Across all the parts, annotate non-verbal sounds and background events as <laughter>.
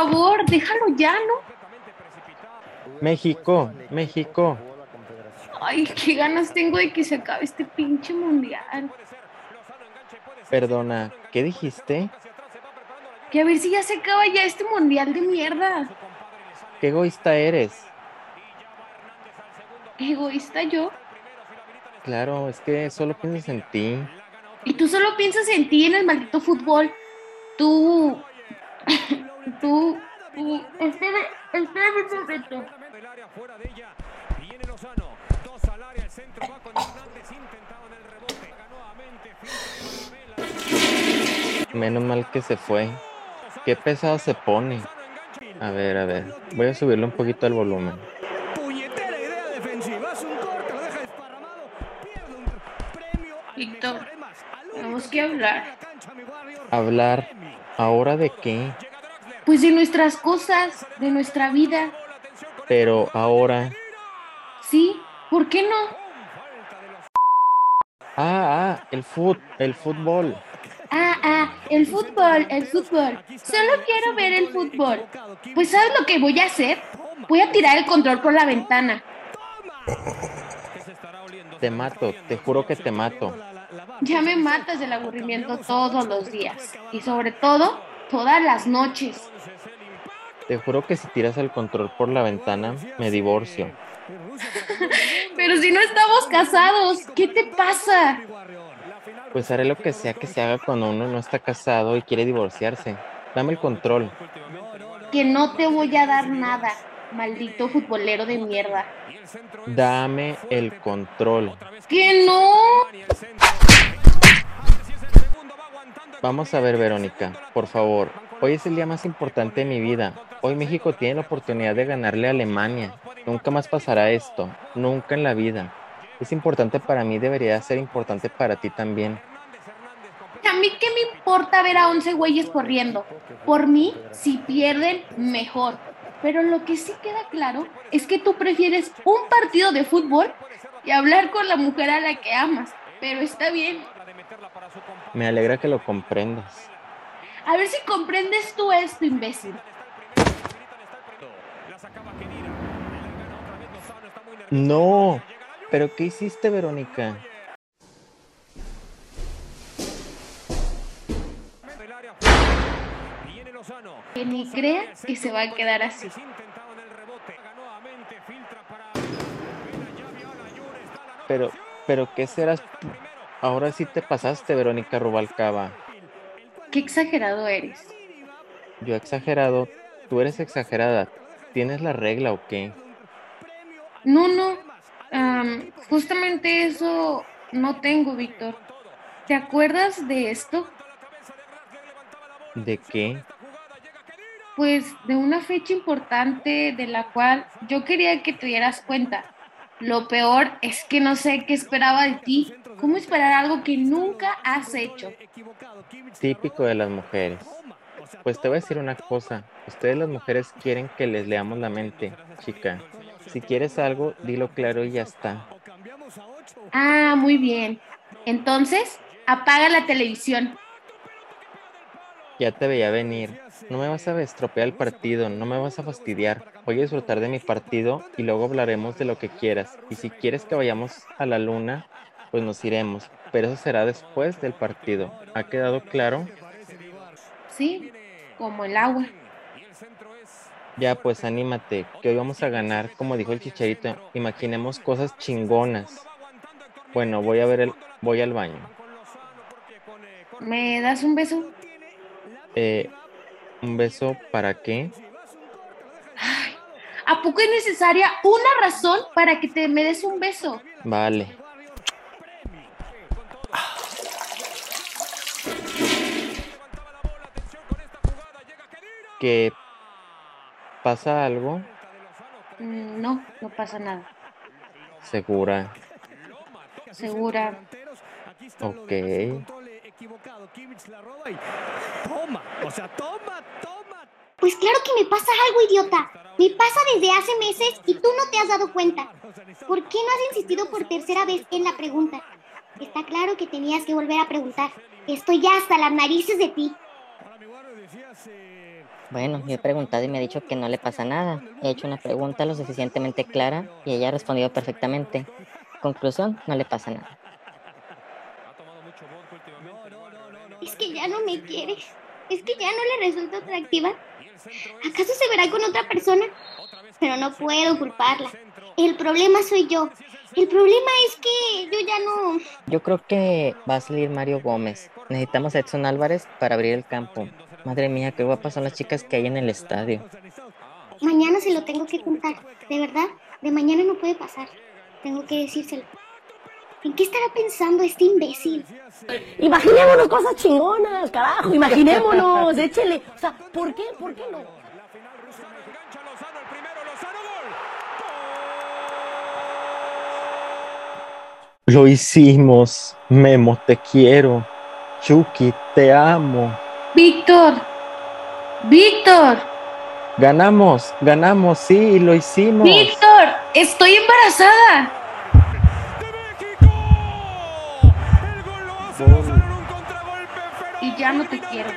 favor, déjalo ya, ¿no? México, México. Ay, qué ganas tengo de que se acabe este pinche mundial. Perdona, ¿qué dijiste? Que a ver si ya se acaba ya este mundial de mierda. Qué egoísta eres. ¿Egoísta yo? Claro, es que solo piensas en ti. Y tú solo piensas en ti, en el maldito fútbol. Tú. <laughs> tú. tú. Espera, espera un momento. Menos mal que se fue. Qué pesado se pone. A ver, a ver. Voy a subirle un poquito el volumen. Puñetera idea defensiva. Hace un corte, lo deja desparramado. Pierde un premio. Víctor, tenemos que hablar. ¿Hablar? ¿Ahora de qué? Pues de nuestras cosas, de nuestra vida. Pero ahora... Sí, ¿por qué no? Ah, ah, el fut, el fútbol. Ah, ah, el fútbol, el fútbol. Solo quiero ver el fútbol. Pues ¿sabes lo que voy a hacer? Voy a tirar el control por la ventana. Te mato, te juro que te mato. Ya me matas del aburrimiento todos los días. Y sobre todo, todas las noches. Te juro que si tiras el control por la ventana, me divorcio. <laughs> Pero si no estamos casados, ¿qué te pasa? Pues haré lo que sea que se haga cuando uno no está casado y quiere divorciarse. Dame el control. Que no te voy a dar nada, maldito futbolero de mierda. Dame el control. Que no. Vamos a ver, Verónica, por favor. Hoy es el día más importante de mi vida. Hoy México tiene la oportunidad de ganarle a Alemania. Nunca más pasará esto. Nunca en la vida. Es importante para mí, debería ser importante para ti también. A mí qué me importa ver a 11 güeyes corriendo. Por mí, si pierden, mejor. Pero lo que sí queda claro es que tú prefieres un partido de fútbol y hablar con la mujer a la que amas. Pero está bien. Me alegra que lo comprendas. A ver si comprendes tú esto, imbécil. No, pero ¿qué hiciste, Verónica? Que ni crea que se va a quedar así. Pero, pero ¿qué serás? Ahora sí te pasaste, Verónica Rubalcaba. Qué exagerado eres. Yo exagerado, tú eres exagerada. ¿Tienes la regla o qué? No, no. am, justamente eso no tengo, Víctor. ¿Te acuerdas de esto? ¿De qué? Pues de una fecha importante de la cual yo quería que te dieras cuenta. Lo peor es que no sé qué esperaba de ti. ¿Cómo esperar algo que nunca has hecho? Típico de las mujeres. Pues te voy a decir una cosa. Ustedes las mujeres quieren que les leamos la mente, chica. Si quieres algo, dilo claro y ya está. Ah, muy bien. Entonces, apaga la televisión. Ya te veía venir. No me vas a estropear el partido, no me vas a fastidiar. Voy a disfrutar de mi partido y luego hablaremos de lo que quieras. Y si quieres que vayamos a la luna, pues nos iremos. Pero eso será después del partido. ¿Ha quedado claro? Sí, como el agua. Ya, pues anímate, que hoy vamos a ganar, como dijo el chicharito. Imaginemos cosas chingonas. Bueno, voy a ver el, voy al baño. ¿Me das un beso? Eh, ¿un beso para qué? ¿A poco es necesaria una razón para que te me des un beso? Vale. ¿Que pasa algo? Mm, No, no pasa nada. Segura. Segura. Ok. Toma, o sea, toma, toma. Pues claro que me pasa algo, idiota. Me pasa desde hace meses y tú no te has dado cuenta. ¿Por qué no has insistido por tercera vez en la pregunta? Está claro que tenías que volver a preguntar. Estoy ya hasta las narices de ti. Hola, mi guardia, decías, Bueno, yo he preguntado y me ha dicho que no le pasa nada. He hecho una pregunta lo suficientemente clara y ella ha respondido perfectamente. Conclusión, no le pasa nada. Es que ya no me quiere. Es que ya no le resulta atractiva. ¿Acaso se verá con otra persona? Pero no puedo culparla. El problema soy yo. El problema es que yo ya no... Yo creo que va a salir Mario Gómez. Necesitamos a Edson Álvarez para abrir el campo. Madre mía, qué guapas son las chicas que hay en el estadio. Mañana se lo tengo que contar. De verdad, de mañana no puede pasar. Tengo que decírselo. ¿En qué estará pensando este imbécil? Imaginémonos cosas chingonas, carajo, imaginémonos, <laughs> échele. O sea, ¿por qué? ¿Por qué no? Lo hicimos. Memo, te quiero. Chucky, te amo. Víctor. Víctor. Ganamos, ganamos, sí, lo hicimos. Víctor, estoy embarazada. Y ya no te quiero.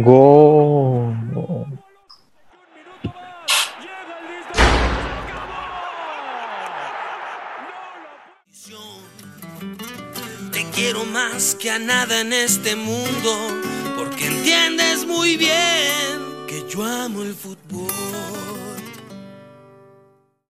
Gol. Quiero más que a nada en este mundo, porque entiendes muy bien que yo amo el fútbol.